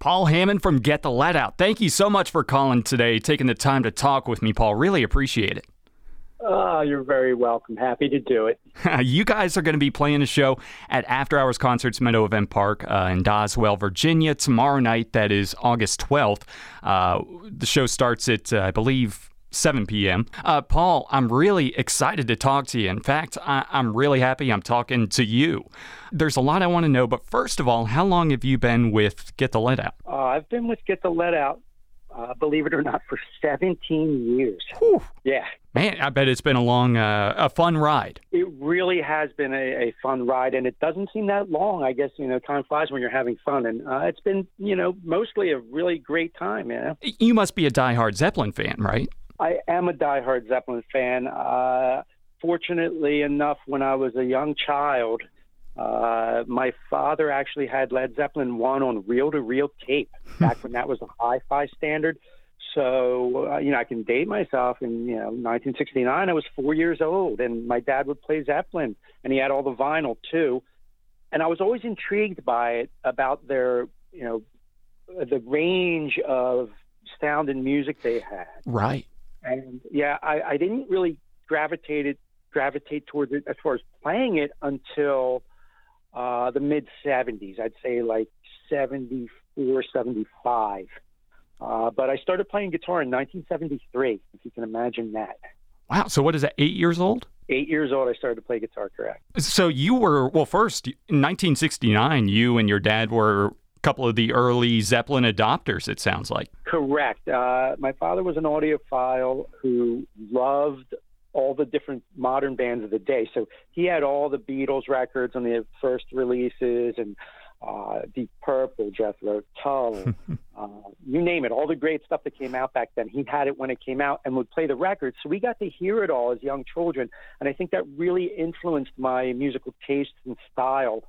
Paul Hammond from Get the Led Out. Thank you so much for calling today, taking the time to talk with me, Paul. Really appreciate it. Oh, you're very welcome. Happy to do it. you guys are going to be playing a show at After Hours Concerts Meadow Event Park uh, in Doswell, Virginia tomorrow night. That is August 12th. Uh, the show starts at, uh, I believe, 7 p.m. Uh, Paul, I'm really excited to talk to you. In fact, I- am really happy I'm talking to you. There's a lot I want to know, but first of all, how long have you been with Get the Led Out? Uh, I've been with Get the Led Out, uh, believe it or not, for 17 years. Whew. Yeah. Man, I bet it's been a long, uh, a fun ride. It really has been a, a, fun ride, and it doesn't seem that long. I guess you know, time flies when you're having fun, and uh, it's been you know mostly a really great time. You know, you must be a diehard Zeppelin fan, right? I am a diehard Zeppelin fan. Uh, fortunately enough, when I was a young child, uh, my father actually had Led Zeppelin 1 on reel to reel tape back when that was a hi fi standard. So, uh, you know, I can date myself. In, you know, 1969, I was four years old, and my dad would play Zeppelin, and he had all the vinyl too. And I was always intrigued by it about their, you know, the range of sound and music they had. Right. And yeah, I, I didn't really gravitate it, gravitate towards it as far as playing it until uh, the mid 70s. I'd say like 74, 75. Uh, but I started playing guitar in 1973, if you can imagine that. Wow. So what is that, eight years old? Eight years old, I started to play guitar, correct. So you were, well, first, in 1969, you and your dad were couple of the early Zeppelin adopters, it sounds like. Correct. Uh, my father was an audiophile who loved all the different modern bands of the day. So he had all the Beatles records on the first releases and uh, Deep Purple, Jethro Tull, uh, you name it, all the great stuff that came out back then. He had it when it came out and would play the records. So we got to hear it all as young children. And I think that really influenced my musical taste and style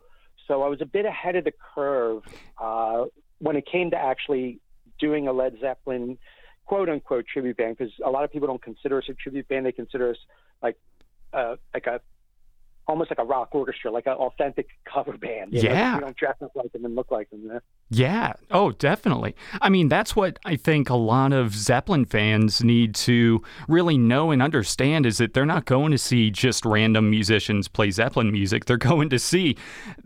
so I was a bit ahead of the curve uh, when it came to actually doing a Led Zeppelin quote unquote tribute band because a lot of people don't consider us a tribute band; they consider us like uh, like a almost like a rock orchestra, like an authentic cover band. You yeah, know? we don't dress up like them and look like them. Yeah. Oh, definitely. I mean, that's what I think a lot of Zeppelin fans need to really know and understand is that they're not going to see just random musicians play Zeppelin music. They're going to see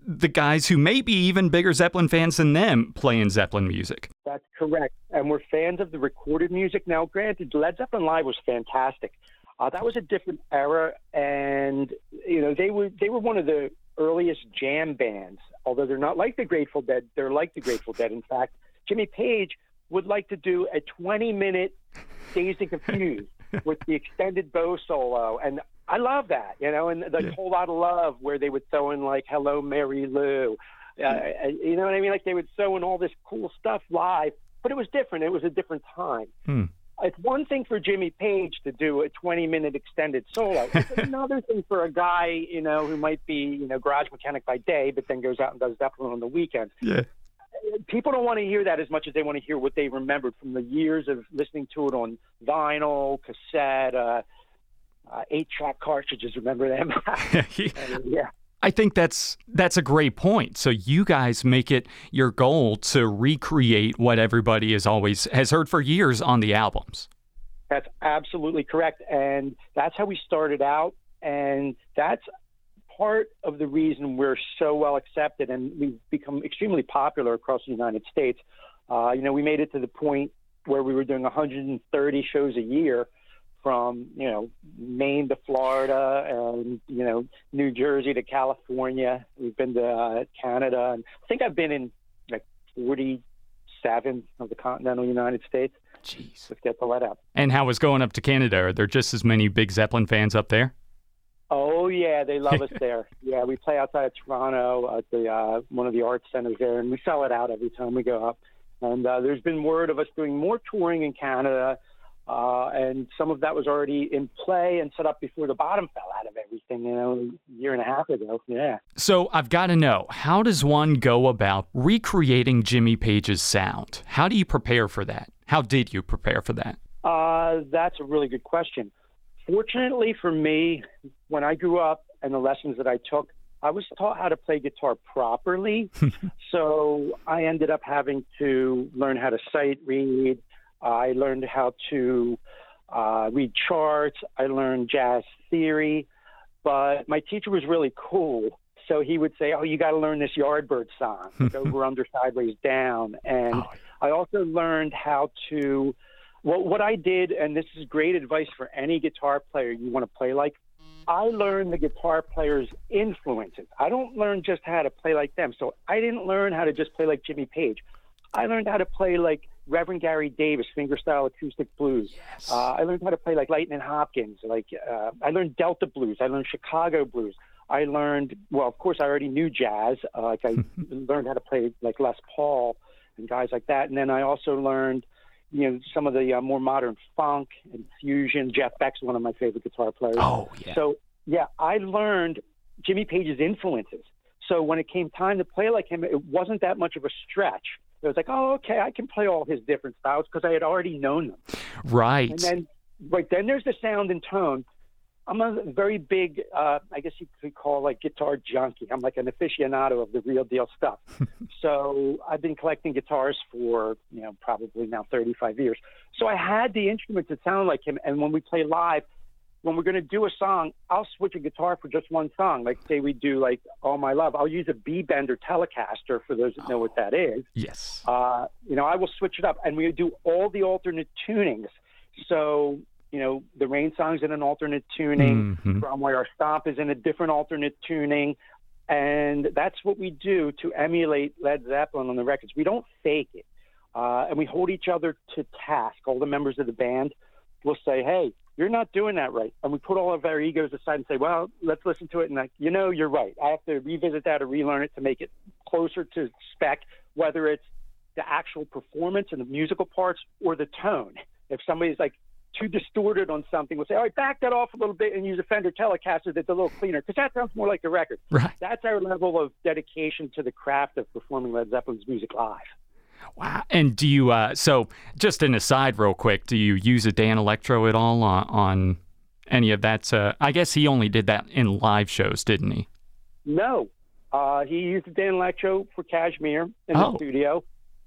the guys who may be even bigger Zeppelin fans than them playing Zeppelin music. That's correct. And we're fans of the recorded music. Now, granted, Led Zeppelin Live was fantastic. Uh, that was a different era, and you know they were they were one of the earliest jam bands. Although they're not like the Grateful Dead, they're like the Grateful Dead. In fact, Jimmy Page would like to do a 20 minute Dazed and Confused with the extended bow solo, and I love that. You know, and the yeah. whole lot of love where they would throw in like "Hello, Mary Lou." Uh, you know what I mean? Like they would throw in all this cool stuff live, but it was different. It was a different time. Hmm it's one thing for Jimmy Page to do a 20 minute extended solo. It's another thing for a guy, you know, who might be, you know, garage mechanic by day, but then goes out and does Zeppelin on the weekend. Yeah. People don't want to hear that as much as they want to hear what they remembered from the years of listening to it on vinyl, cassette, uh, uh, eight track cartridges. Remember them? yeah. I think that's that's a great point. So you guys make it your goal to recreate what everybody has always has heard for years on the albums. That's absolutely correct, and that's how we started out, and that's part of the reason we're so well accepted and we've become extremely popular across the United States. Uh, you know, we made it to the point where we were doing 130 shows a year from you know Maine to Florida and you know New Jersey to California. We've been to uh, Canada, and I think I've been in like 47 of the continental United States. Jeez, let's get the Led Out. And how was going up to Canada? Are there just as many big Zeppelin fans up there? Oh yeah, they love us there. Yeah, we play outside of Toronto at the uh, one of the arts centers there, and we sell it out every time we go up. And uh, there's been word of us doing more touring in Canada uh, and some of that was already in play and set up before the bottom fell out of everything, you know, a year and a half ago. Yeah. So I've got to know how does one go about recreating Jimmy Page's sound? How do you prepare for that? How did you prepare for that? Uh, that's a really good question. Fortunately for me, when I grew up and the lessons that I took, I was taught how to play guitar properly. so I ended up having to learn how to sight read. I learned how to uh, read charts. I learned jazz theory. But my teacher was really cool. So he would say, Oh, you got to learn this Yardbird song, over, under, sideways, down. And oh. I also learned how to. Well, what I did, and this is great advice for any guitar player you want to play like, I learned the guitar player's influences. I don't learn just how to play like them. So I didn't learn how to just play like Jimmy Page. I learned how to play like Reverend Gary Davis, fingerstyle acoustic blues. Yes. Uh, I learned how to play like Lightning Hopkins. Like uh, I learned Delta blues. I learned Chicago blues. I learned well, of course, I already knew jazz. Uh, like I learned how to play like Les Paul and guys like that. And then I also learned you know some of the uh, more modern funk and fusion. Jeff Beck's one of my favorite guitar players. Oh yeah. So yeah, I learned Jimmy Page's influences. So when it came time to play like him, it wasn't that much of a stretch. It was like, oh, okay, I can play all his different styles because I had already known them. Right. And then, right then, there's the sound and tone. I'm a very big, uh, I guess you could call like guitar junkie. I'm like an aficionado of the real deal stuff. so I've been collecting guitars for you know probably now 35 years. So I had the instruments that sound like him, and when we play live, when we're going to do a song, I'll switch a guitar for just one song. Like say we do like All My Love, I'll use a B bender Telecaster for those that know what that is. Yes. Uh, you know, I will switch it up, and we do all the alternate tunings. So you know, the rain song's in an alternate tuning. Mm-hmm. Bron-Y-Aur Stomp is in a different alternate tuning. And that's what we do to emulate Led Zeppelin on the records. We don't fake it. Uh, and we hold each other to task. All the members of the band will say, hey, you're not doing that right. And we put all of our egos aside and say, well, let's listen to it. And, like, you know, you're right. I have to revisit that or relearn it to make it closer to spec, whether it's the actual performance and the musical parts or the tone. If somebody's like, too distorted on something, we'll say, all right, back that off a little bit and use a Fender Telecaster that's a little cleaner, because that sounds more like a record. Right. That's our level of dedication to the craft of performing Led Zeppelin's music live. Wow. And do you, uh, so just an aside, real quick, do you use a Danelectro at all on, on any of that? Uh, I guess he only did that in live shows, didn't he? No. Uh, he used a Danelectro for Kashmir in oh. the studio,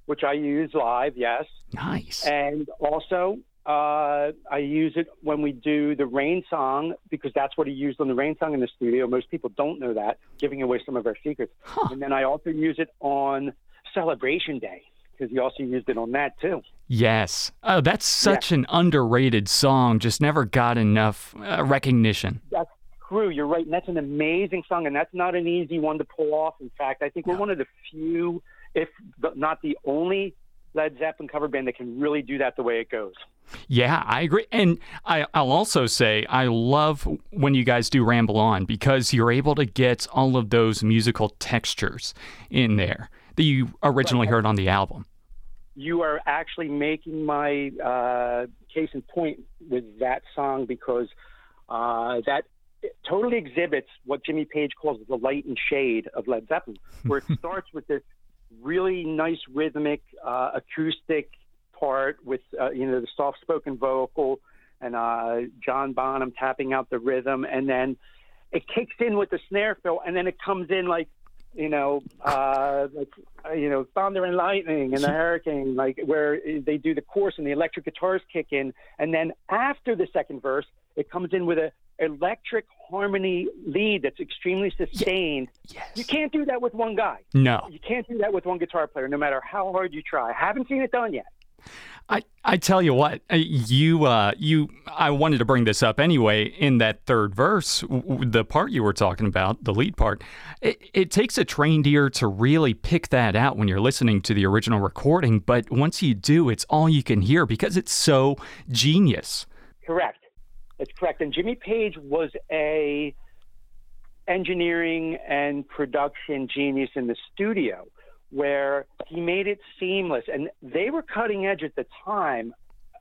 which I use live, yes. Nice. And also, uh, I use it when we do the rain song because that's what he used on the rain song in the studio. Most people don't know that, giving away some of our secrets. Huh. And then I also use it on Celebration Day because he also used it on that too. Yes. Oh, that's such an underrated song. Just never got enough uh, recognition. That's true. You're right. And that's an amazing song. And that's not an easy one to pull off. In fact, I think we're one of the few, if not the only, Led Zeppelin cover band that can really do that the way it goes. Yeah, I agree. And I, will also say I love when you guys do Ramble On because you're able to get all of those musical textures in there that you originally heard on the album. You are actually making my uh, case in point with that song because uh, that totally exhibits what Jimmy Page calls the light and shade of Led Zeppelin, where it starts with this really nice rhythmic uh, acoustic part with uh, you know the soft spoken vocal and uh, John Bonham tapping out the rhythm, and then it kicks in with the snare fill, and then it comes in like you know, uh, like uh, you know, thunder and lightning and the hurricane, like where they do the chorus and the electric guitars kick in, and then after the second verse, it comes in with a electric harmony lead that's extremely sustained. Yes. You can't do that with one guy. No. You can't do that with one guitar player, no matter how hard you try. I haven't seen it done yet. I, I tell you what, uh, you uh, you I wanted to bring this up anyway. In that third verse, the part you were talking about, the lead part, it, it takes a trained ear to really pick that out when you're listening to the original recording. But once you do, it's all you can hear because it's so genius. Correct. That's correct. And Jimmy Page was a engineering and production genius in the studio where he made it seamless. And they were cutting edge at the time.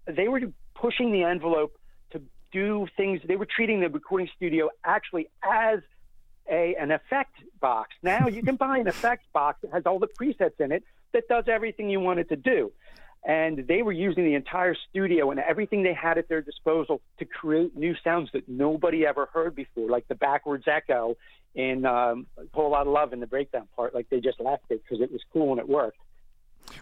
They were pushing the envelope to do things. They were treating the recording studio actually as a an effect box. Now you can buy an effect box that has all the presets in it that does everything you want it to do. And they were using the entire studio and everything they had at their disposal to create new sounds that nobody ever heard before, like the backwards echo in um, a whole lot of love in the breakdown part. Like they just left it because it was cool and it worked.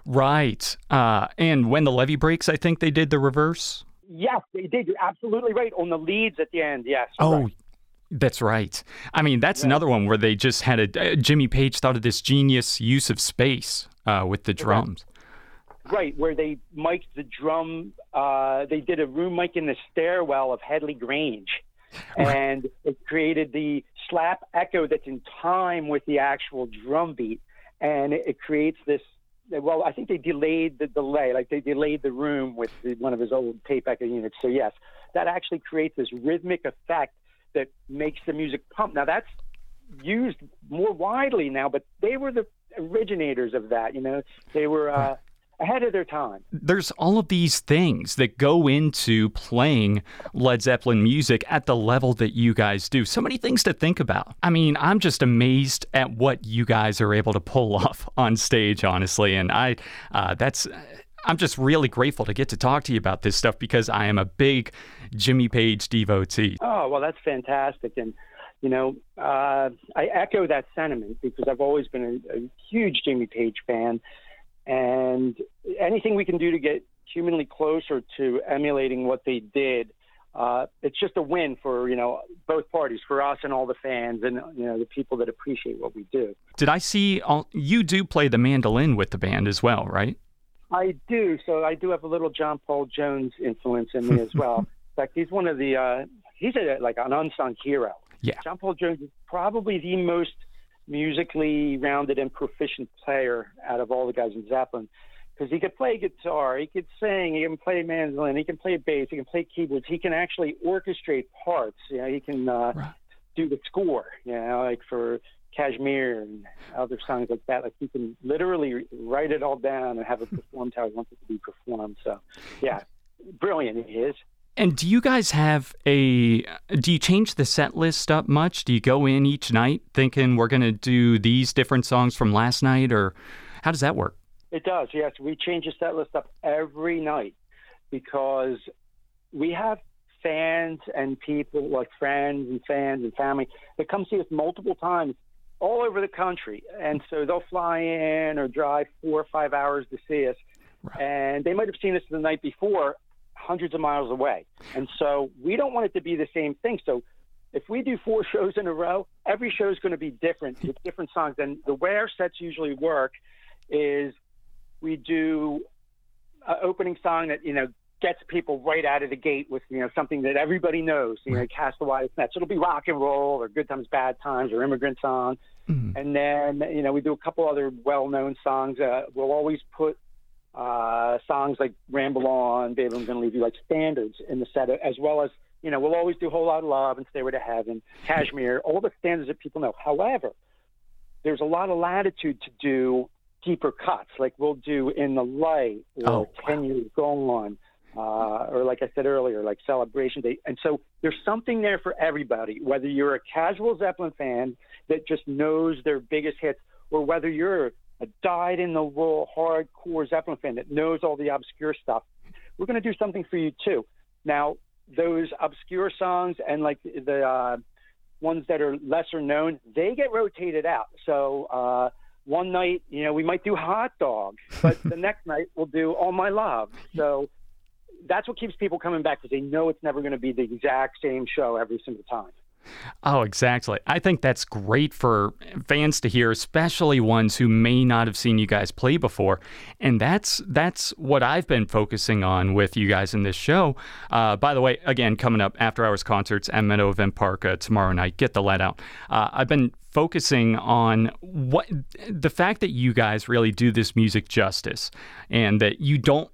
Right. Uh, and when the levee breaks, I think they did the reverse. Yes, they did. You're absolutely right on the leads at the end. Yes. Oh, right. That's right. I mean, that's yeah. another one where they just had a uh, Jimmy Page thought of this genius use of space uh, with the drums. Right, where they mic'd the drum. Uh, they did a room mic in the stairwell of Headley Grange, and it created the slap echo that's in time with the actual drum beat, and it, it creates this. Well, I think they delayed the delay, like they delayed the room with the, one of his old tape echo units. So yes, that actually creates this rhythmic effect that makes the music pump. Now that's used more widely now, but they were the originators of that. You know, they were uh, ahead of their time. There's all of these things that go into playing Led Zeppelin music at the level that you guys do. So many things to think about. I mean, I'm just amazed at what you guys are able to pull off on stage, honestly. And I, uh, that's. I'm just really grateful to get to talk to you about this stuff because I am a big Jimmy Page devotee. Oh, well, that's fantastic. And, you know, uh, I echo that sentiment because I've always been a, a huge Jimmy Page fan. And anything we can do to get humanly closer to emulating what they did, uh, it's just a win for you know both parties, for us and all the fans, and you know the people that appreciate what we do. Did I see all, you do play the mandolin with the band as well, right? I do. So I do have a little John Paul Jones influence in me as well. in fact, he's one of the uh, he's a, like an unsung hero. Yeah. John Paul Jones is probably the most musically rounded and proficient player out of all the guys in Zeppelin because he could play guitar, he could sing, he can play mandolin, he can play bass, he can play keyboards, he can actually orchestrate parts. You know, he can uh, right. do the score. You know, like for Kashmir and other songs like that. Like he can literally write it all down and have it performed how he wants it to be performed. So, yeah, brilliant he is. And do you guys have a? Do you change the set list up much? Do you go in each night thinking we're going to do these different songs from last night, or how does that work? It does. Yes, we change the set list up every night because we have fans and people like friends and fans and family that come see us multiple times all over the country, and so they'll fly in or drive four or five hours to see us. Right. And they might have seen us the night before, hundreds of miles away. And so we don't want it to be the same thing. So if we do four shows in a row, every show is going to be different with different songs. And the way our sets usually work is we do an opening song that, you know, gets people right out of the gate with, you know, something that everybody knows, you know, cast the widest net. So it'll be rock and roll or good times, bad times or immigrant song. Mm-hmm. And then, you know, we do a couple other well-known songs. Uh, we'll always put uh, songs like Ramble On, Baby, I'm Gonna Leave You, like standards in the set, as well as, you know, we'll always do Whole Lot of Love and "Stay Stairway to Heaven, Kashmir, all the standards that people know. However, there's a lot of latitude to do deeper cuts, like we'll do In the Light or oh, 10 wow. Years Gone, uh, or like I said earlier, like Celebration Day. And so there's something there for everybody, whether you're a casual Zeppelin fan that just knows their biggest hits, or whether you're a died in the wool hardcore Zeppelin fan that knows all the obscure stuff, we're going to do something for you too. Now, those obscure songs and like the uh, ones that are lesser known, they get rotated out. So uh, one night, you know, we might do Hot Dog, but the next night we'll do All My Love. So that's what keeps people coming back because they know it's never going to be the exact same show every single time. Oh, exactly. I think that's great for fans to hear, especially ones who may not have seen you guys play before. And that's that's what I've been focusing on with you guys in this show. Uh, by the way, again, coming up after hours concerts at Meadow Event Park uh, tomorrow night. Get the Led Out. Uh, I've been focusing on what the fact that you guys really do this music justice and that you don't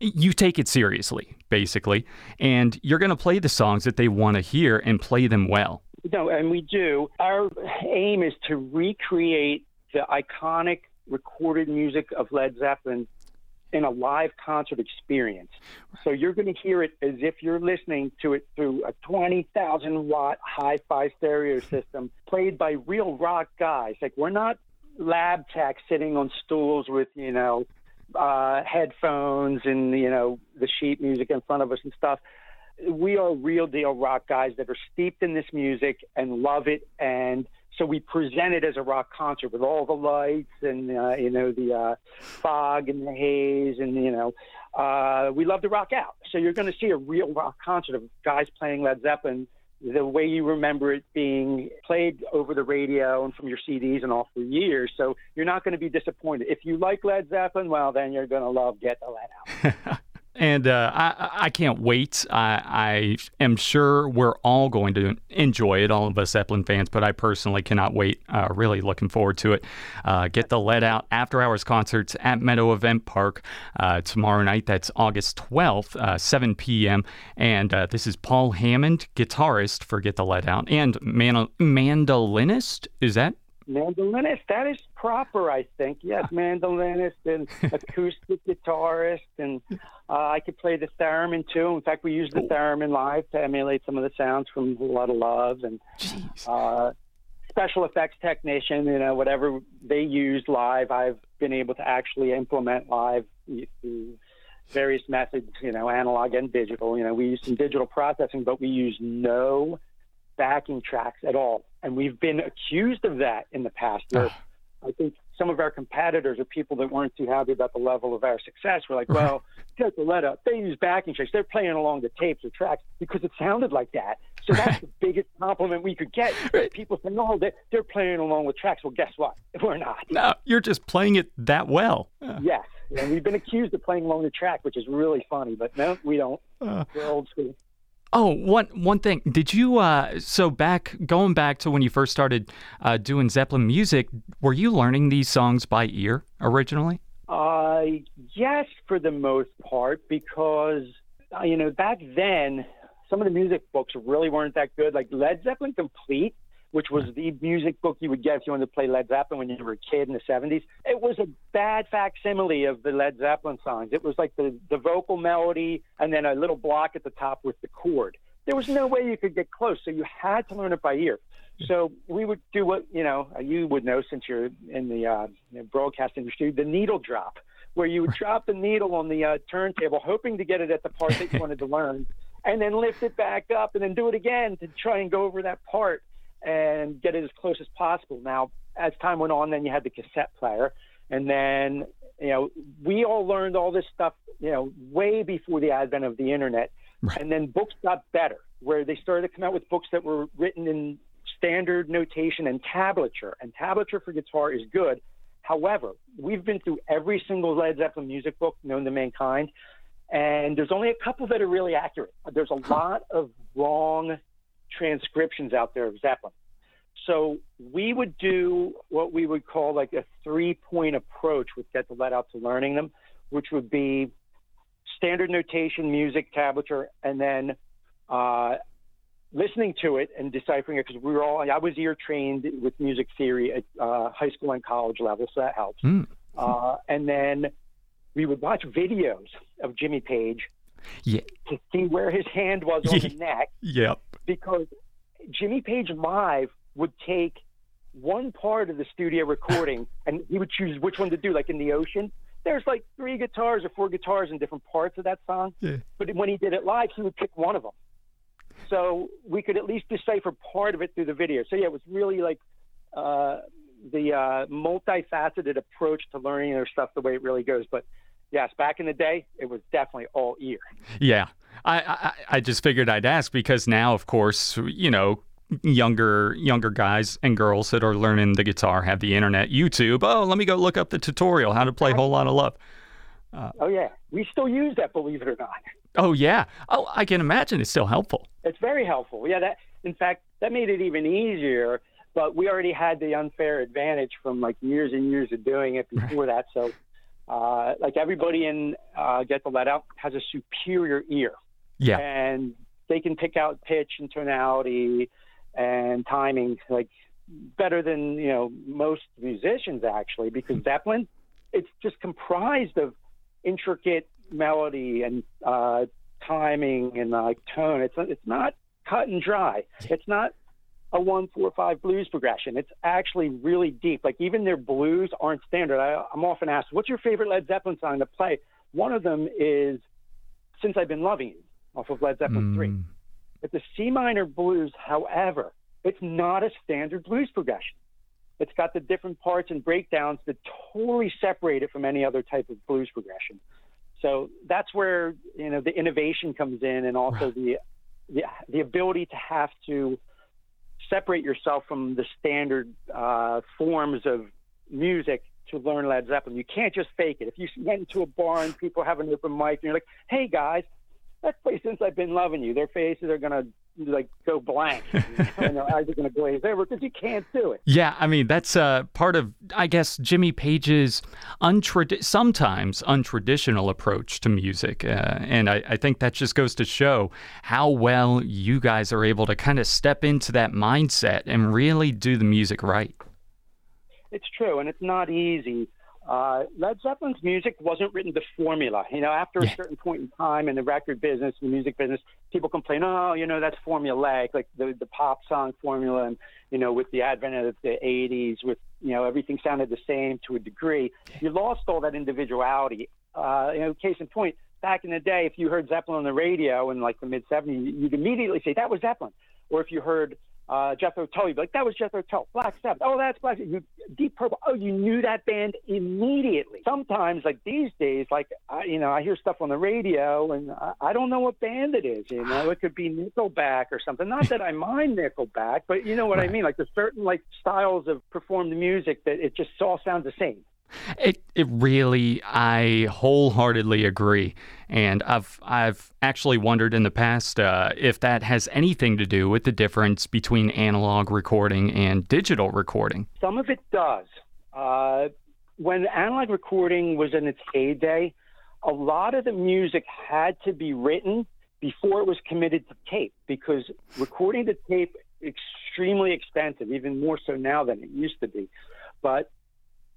you take it seriously, basically, and you're going to play the songs that they want to hear and play them well. No, and we do. Our aim is to recreate the iconic recorded music of Led Zeppelin in a live concert experience. So you're going to hear it as if you're listening to it through a 20,000 watt hi fi stereo system played by real rock guys. Like, we're not lab techs sitting on stools with, you know, uh, headphones and you know the sheet music in front of us and stuff. We are real deal rock guys that are steeped in this music and love it. And So we present it as a rock concert with all the lights and uh, you know the uh, fog and the haze and you know uh, we love to rock out. So you're going to see a real rock concert of guys playing Led Zeppelin the way you remember it being played over the radio and from your CDs and all for years. So you're not going to be disappointed. If you like Led Zeppelin, well, then you're going to love Get the Led Out. And uh, I, I can't wait. I, I am sure we're all going to enjoy it, all of us Zeppelin fans, but I personally cannot wait. Uh, really looking forward to it. Uh, get the Led Out after hours concerts at Meadow Event Park uh, tomorrow night. That's August 12th, uh, 7 p.m. And uh, this is Paul Hammond, guitarist for Get the Led Out and man- mandolinist. Is that Mandolinist, that is proper, I think. Yes, mandolinist and acoustic guitarist, and uh, I could play the theremin too. In fact, we use the theremin live to emulate some of the sounds from A Lot of Love, and uh, special effects technician. You know, whatever they use live, I've been able to actually implement live through various methods. You know, analog and digital. You know, we use some digital processing, but we use no backing tracks at all. And we've been accused of that in the past. Where I think some of our competitors or people that weren't too happy about the level of our success were like, well, take the Led Out. They use backing tracks. They're playing along the tapes or tracks because it sounded like that. So that's the biggest compliment we could get. Right. People say, no, they're, they're playing along with tracks. Well, guess what? We're not. No, you're just playing it that well. Yeah. Yes. And we've been accused of playing along the track, which is really funny, but no, we don't. Uh, We're old school. Oh, one one thing. Did you uh, so back going back to when you first started uh, doing Zeppelin music? Were you learning these songs by ear originally? Uh, yes, for the most part, because uh, you know back then some of the music books really weren't that good. Like Led Zeppelin Complete which was the music book you would get if you wanted to play Led Zeppelin when you were a kid in the 70s. It was a bad facsimile of the Led Zeppelin songs. It was like the, the vocal melody and then a little block at the top with the chord. There was no way you could get close, so you had to learn it by ear. So we would do what, you know, you would know since you're in the uh, broadcast industry, the needle drop, where you would drop the needle on the uh, turntable, hoping to get it at the part that you wanted to learn, and then lift it back up and then do it again to try and go over that part and get it as close as possible. Now, as time went on, then you had the cassette player, and then you know we all learned all this stuff, you know, way before the advent of the internet, right. and then books got better, where they started to come out with books that were written in standard notation and tablature, and tablature for guitar is good. However, we've been through every single Led Zeppelin music book known to mankind, and there's only a couple that are really accurate. There's a lot of wrong transcriptions out there of Zeppelin. So we would do what we would call like a three point approach with Get the Led Out to learning them, which would be standard notation, music, tablature, and then uh, listening to it and deciphering it because we were all, I was ear trained with music theory at uh, high school and college level, so that helps. Mm. Uh, and then we would watch videos of Jimmy Page yeah. to see where his hand was on the neck. Yep. Because Jimmy Page Live would take one part of the studio recording and he would choose which one to do, like in the ocean. There's like three guitars or four guitars in different parts of that song. Yeah. But when he did it live, he would pick one of them. So we could at least decipher part of it through the video. So yeah, it was really like uh, the uh, multifaceted approach to learning their stuff the way it really goes. But yes, back in the day, it was definitely all ear. Yeah, I, I, I just figured I'd ask because now, of course, you know, younger younger guys and girls that are learning the guitar have the internet, YouTube. Oh, let me go look up the tutorial how to play "Whole Lot of Love." Uh, oh yeah, we still use that, believe it or not. Oh yeah. Oh, I can imagine it's still helpful. It's very helpful. Yeah, that in fact that made it even easier. But we already had the unfair advantage from like years and years of doing it before that. So uh, like everybody in uh, Get the Led Out has a superior ear. Yeah. And they can pick out pitch and tonality and timing like better than, you know, most musicians actually, because hmm. Zeppelin, it's just comprised of intricate melody and uh, timing and like tone. It's it's not cut and dry. It's not a one four five blues progression. It's actually really deep. Like even their blues aren't standard. I, I'm often asked, "What's your favorite Led Zeppelin song to play?" One of them is "Since I've Been Loving You" off of Led Zeppelin mm. three. But the C minor blues, however, it's not a standard blues progression. It's got the different parts and breakdowns that totally separate it from any other type of blues progression. So that's where you know the innovation comes in, and also right. the, the the ability to have to separate yourself from the standard uh, forms of music to learn Led Zeppelin. You can't just fake it. If you went into a bar and people have an open mic and you're like, "Hey guys, let's play Since I've Been Loving You," their faces are gonna like go blank and their eyes are going to glaze over because you can't do it. Yeah, I mean that's uh, part of I guess Jimmy Page's untrad- sometimes untraditional approach to music, uh, and I, I think that just goes to show how well you guys are able to kind of step into that mindset and really do the music right. It's true, and it's not easy. Uh, Led Zeppelin's music wasn't written to formula. You know, after yeah. a certain point in time in the record business, the music business, people complain, oh, you know, that's formulaic, like the the pop song formula, and you know, with the advent of the '80s, with you know, everything sounded the same to a degree. You lost all that individuality. Uh, you know, case in point, back in the day, if you heard Zeppelin on the radio in like the mid '70s, you'd immediately say that was Zeppelin, or if you heard uh, Jethro Tull. You'd be like, that was Jethro Tull. Black Sabbath. Oh, that's Black Sabbath. Deep Purple. Oh, you knew that band immediately. Sometimes, like these days, like I, you know, I hear stuff on the radio and I, I don't know what band it is. You know, it could be Nickelback or something. Not that I mind Nickelback, but you know what right. I mean. Like there's certain like styles of performed music that it just all sounds the same. It it really I wholeheartedly agree, and I've I've actually wondered in the past uh, if that has anything to do with the difference between analog recording and digital recording. Some of it does. Uh, when analog recording was in its heyday, a lot of the music had to be written before it was committed to tape because recording the tape extremely expensive, even more so now than it used to be. But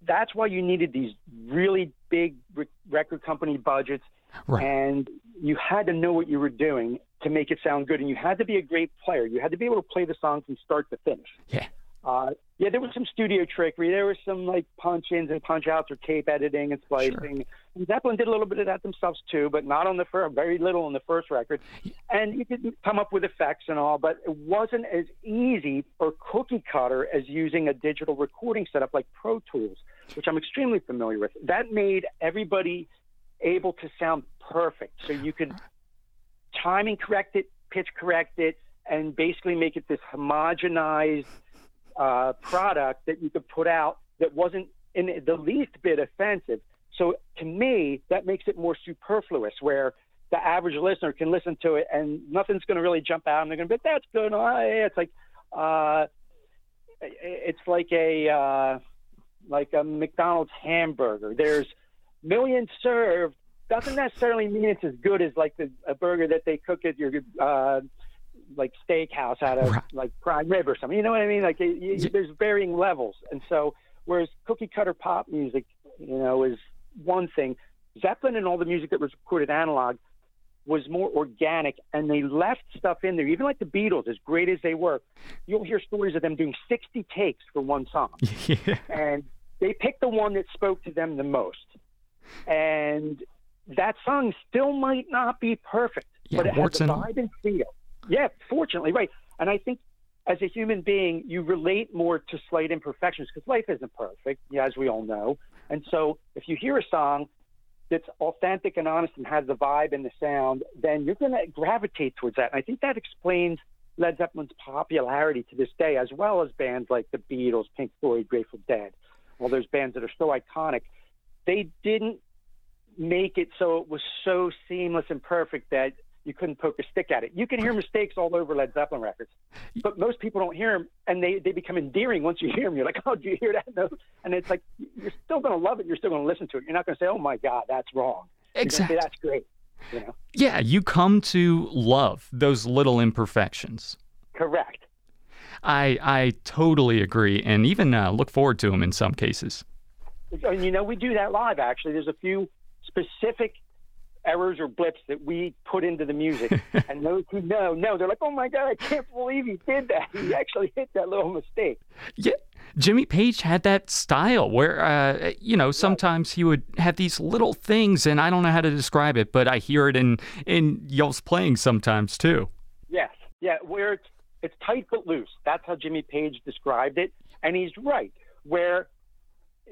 that's why you needed these really big re- record company budgets, right. and you had to know what you were doing to make it sound good, and you had to be a great player. You had to be able to play the song from start to finish. Yeah. Uh, yeah, there was some studio trickery. There was some like punch ins and punch outs or tape editing and splicing. Sure. Zeppelin did a little bit of that themselves too, but not on the first, very little on the first record. And you could come up with effects and all, but it wasn't as easy or cookie cutter as using a digital recording setup like Pro Tools, which I'm extremely familiar with. That made everybody able to sound perfect. So you could timing correct it, pitch correct it, and basically make it this homogenized uh, product that you could put out that wasn't in the least bit offensive. So to me, that makes it more superfluous, where the average listener can listen to it and nothing's going to really jump out, and they're going to be, "That's good." Oh. It's like, uh, it's like a uh, like a McDonald's hamburger. There's millions served. Doesn't necessarily mean it's as good as like the, a burger that they cook at your uh, like steakhouse out of right. like prime rib or something. You know what I mean? Like it, you, there's varying levels, and so whereas cookie cutter pop music, you know, is one thing. Zeppelin and all the music that was recorded analog was more organic, and they left stuff in there. Even like the Beatles, as great as they were, you'll hear stories of them doing 60 takes for one song, yeah. and they picked the one that spoke to them the most. And that song still might not be perfect, yeah, but it has a vibe and feel. Yeah, fortunately, right. And I think as a human being, you relate more to slight imperfections because life isn't perfect, as we all know. And so if you hear a song that's authentic and honest and has the vibe and the sound, then you're going to gravitate towards that. And I think that explains Led Zeppelin's popularity to this day, as well as bands like the Beatles, Pink Floyd, Grateful Dead, all those bands that are so iconic. They didn't make it so it was so seamless and perfect that you couldn't poke a stick at it. You can hear mistakes all over Led Zeppelin records, but most people don't hear them, and they, they become endearing once you hear them. You're like, oh, do you hear that note? And it's like you're still going to love it. You're still going to listen to it. You're not going to say, oh my God, that's wrong. Exactly. Say, that's great. You know? Yeah, you come to love those little imperfections. Correct. I I totally agree, and even uh, look forward to them in some cases. And you know, we do that live. Actually, there's a few specific errors or blips that we put into the music. and those who know, know. They're like, oh my God, I can't believe he did that. He actually hit that little mistake. Yeah. Jimmy Page had that style where, uh, you know, sometimes he would have these little things, and I don't know how to describe it, but I hear it in, in y'all's playing sometimes too. Yes. Yeah. Where it's, it's tight but loose. That's how Jimmy Page described it, and he's right. Where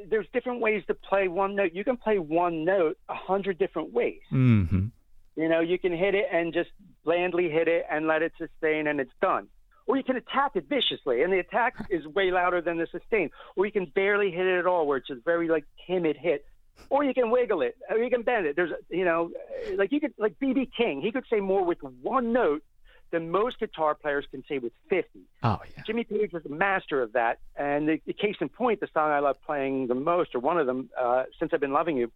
there's different ways to play one note. You can play one note a hundred different ways. Mm-hmm. You know, you can hit it and just blandly hit it and let it sustain, and it's done. Or you can attack it viciously, and the attack is way louder than the sustain. Or you can barely hit it at all, where it's a very like timid hit. Or you can wiggle it, or you can bend it. There's, you know, like you could, like BB King, he could say more with one note than most guitar players can say with 50. Oh, yeah. Jimmy Page was a master of that. And the, the case in point, the song I love playing the most, or one of them, uh, since I've been loving you,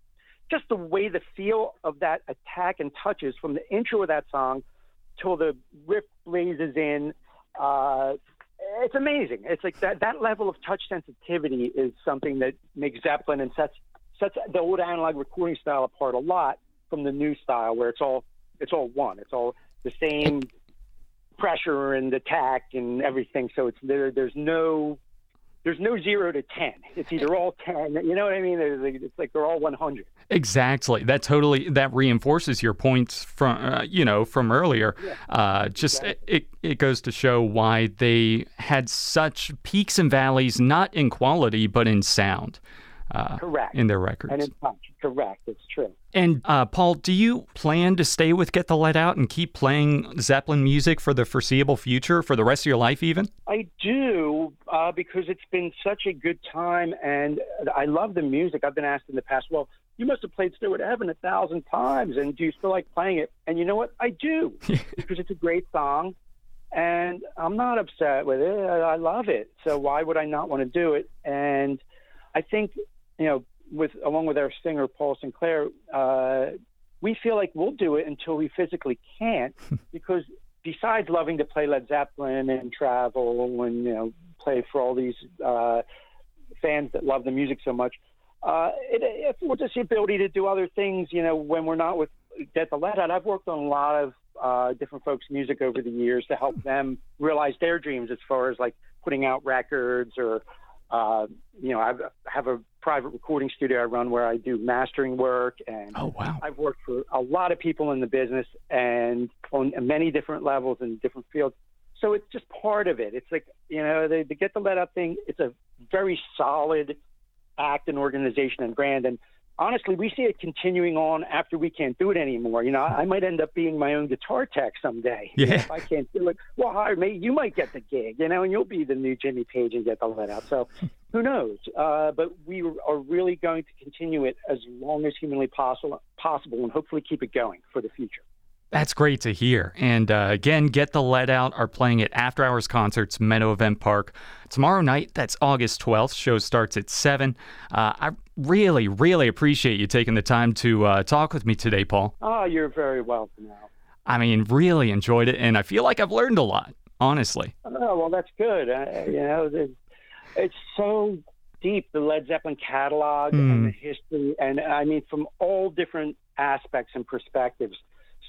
just the way the feel of that attack and touches from the intro of that song till the riff blazes in. Uh, it's amazing. It's like that, that level of touch sensitivity is something that makes Zeppelin and sets, sets the old analog recording style apart a lot from the new style where it's all, it's all one. It's all the same pressure and attack and everything. So it's there. There's no there's no zero to ten. It's either all ten. You know what I mean? It's like they're all one hundred. Exactly. That totally that reinforces your points from uh, you know from earlier. Yeah, uh, just exactly. it it goes to show why they had such peaks and valleys, not in quality but in sound. Uh, Correct. In their records. And in touch. Correct. It's true. And uh, Paul, do you plan to stay with Get the Led Out and keep playing Zeppelin music for the foreseeable future, for the rest of your life, even? I do uh, because it's been such a good time, and I love the music. I've been asked in the past, well, you must have played Stairway to Heaven a thousand times, and do you still like playing it? And you know what? I do because it's a great song, and I'm not upset with it. I love it. So why would I not want to do it? And I think, you know, with along with our singer Paul Sinclair, uh, we feel like we'll do it until we physically can't, because besides loving to play Led Zeppelin and travel and you know play for all these uh, fans that love the music so much, uh, it, it affords us the ability to do other things. You know, when we're not with Get the Led Out, I've worked on a lot of uh, different folks' music over the years to help them realize their dreams as far as like putting out records or uh, you know, I have a private recording studio I run where I do mastering work, and oh wow, I've worked for a lot of people in the business and on many different levels and different fields. So it's just part of it. It's like you know, the, the get the Led Out thing. It's a very solid act and organization and brand, and honestly, we see it continuing on after we can't do it anymore. You know, I might end up being my own guitar tech someday. Yeah. if I can't do it, well, hire me. You might get the gig, you know, and you'll be the new Jimmy Page and get the Led Out. So who knows? Uh, but we are really going to continue it as long as humanly possible, possible, and hopefully keep it going for the future. That's great to hear. And uh, again, Get the Led Out are playing at After Hours Concerts, Meadow Event Park. Tomorrow night, that's August 12th. Show starts at 7. Uh, I really, really appreciate you taking the time to uh, talk with me today, Paul. Oh, you're very welcome, Al. I mean, really enjoyed it, and I feel like I've learned a lot, honestly. Oh, well, that's good. Uh, you know, it's, it's so deep, the Led Zeppelin catalog Mm. and the history, and I mean, from all different aspects and perspectives.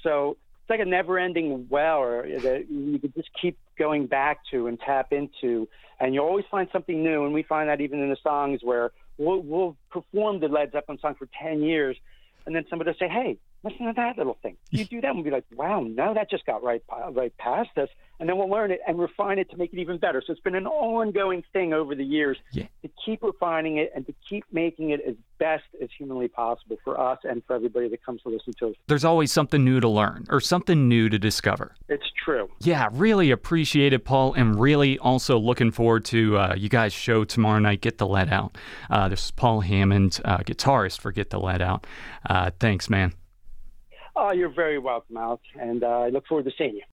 So it's like a never-ending well, that you could just keep going back to and tap into, and you always find something new. And we find that even in the songs where we'll, we'll perform the Led Zeppelin song for ten years, and then somebody will say, "Hey, listen to that little thing." You do that, and we'll be like, "Wow, now that just got right right past us." And then we'll learn it and refine it to make it even better. So it's been an ongoing thing over the years Yeah. to keep refining it and to keep making it as best as humanly possible for us and for everybody that comes to listen to us. There's always something new to learn or something new to discover. It's true. Yeah, really appreciate it, Paul, and really also looking forward to uh, you guys' show tomorrow night, Get the Led Out. Uh, this is Paul Hammond, uh, guitarist for Get the Led Out. Uh, thanks, man. Oh, you're very welcome, Alec, and uh, I look forward to seeing you.